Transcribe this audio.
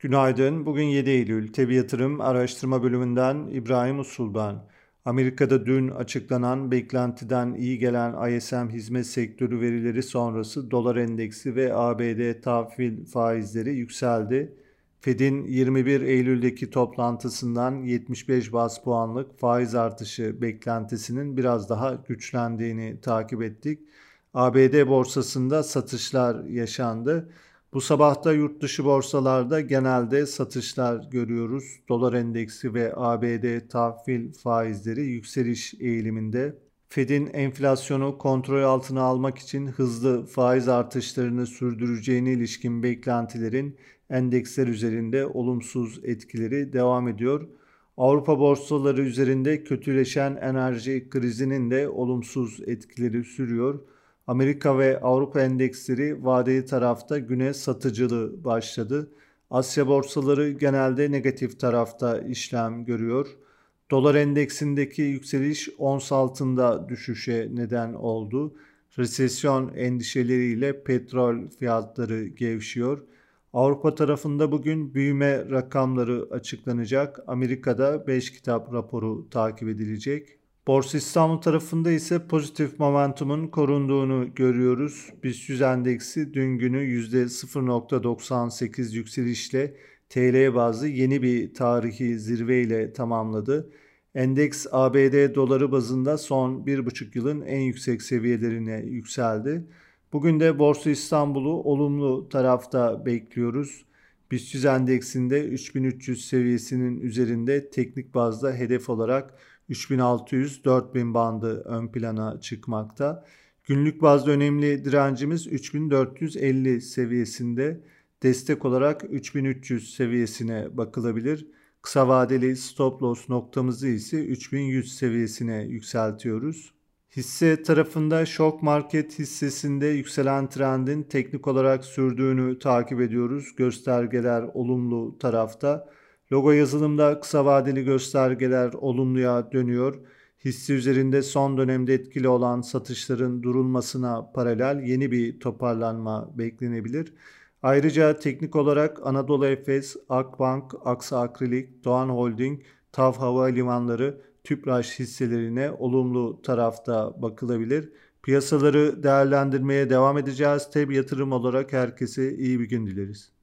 Günaydın. Bugün 7 Eylül. Tebi Yatırım Araştırma Bölümünden İbrahim Usul ben. Amerika'da dün açıklanan beklentiden iyi gelen ISM hizmet sektörü verileri sonrası dolar endeksi ve ABD tahvil faizleri yükseldi. Fed'in 21 Eylül'deki toplantısından 75 bas puanlık faiz artışı beklentisinin biraz daha güçlendiğini takip ettik. ABD borsasında satışlar yaşandı. Bu sabahta yurt dışı borsalarda genelde satışlar görüyoruz. Dolar endeksi ve ABD tahvil faizleri yükseliş eğiliminde. Fed'in enflasyonu kontrol altına almak için hızlı faiz artışlarını sürdüreceğine ilişkin beklentilerin endeksler üzerinde olumsuz etkileri devam ediyor. Avrupa borsaları üzerinde kötüleşen enerji krizinin de olumsuz etkileri sürüyor. Amerika ve Avrupa endeksleri vadeli tarafta güne satıcılı başladı. Asya borsaları genelde negatif tarafta işlem görüyor. Dolar endeksindeki yükseliş ons altında düşüşe neden oldu. Resesyon endişeleriyle petrol fiyatları gevşiyor. Avrupa tarafında bugün büyüme rakamları açıklanacak. Amerika'da 5 kitap raporu takip edilecek. Borsa İstanbul tarafında ise pozitif momentumun korunduğunu görüyoruz. BIST 100 endeksi dün günü %0.98 yükselişle TL bazı yeni bir tarihi zirve ile tamamladı. Endeks ABD doları bazında son 1,5 yılın en yüksek seviyelerine yükseldi. Bugün de Borsa İstanbul'u olumlu tarafta bekliyoruz. BIST 100 endeksinde 3300 seviyesinin üzerinde teknik bazda hedef olarak 3600-4000 bandı ön plana çıkmakta. Günlük bazda önemli direncimiz 3450 seviyesinde. Destek olarak 3300 seviyesine bakılabilir. Kısa vadeli stop loss noktamızı ise 3100 seviyesine yükseltiyoruz. Hisse tarafında şok market hissesinde yükselen trendin teknik olarak sürdüğünü takip ediyoruz. Göstergeler olumlu tarafta. Logo yazılımda kısa vadeli göstergeler olumluya dönüyor. Hisse üzerinde son dönemde etkili olan satışların durulmasına paralel yeni bir toparlanma beklenebilir. Ayrıca teknik olarak Anadolu Efes, Akbank, Aksa Akrilik, Doğan Holding, TAV Havalimanları, Tüpraş hisselerine olumlu tarafta bakılabilir. Piyasaları değerlendirmeye devam edeceğiz. Tabi yatırım olarak herkese iyi bir gün dileriz.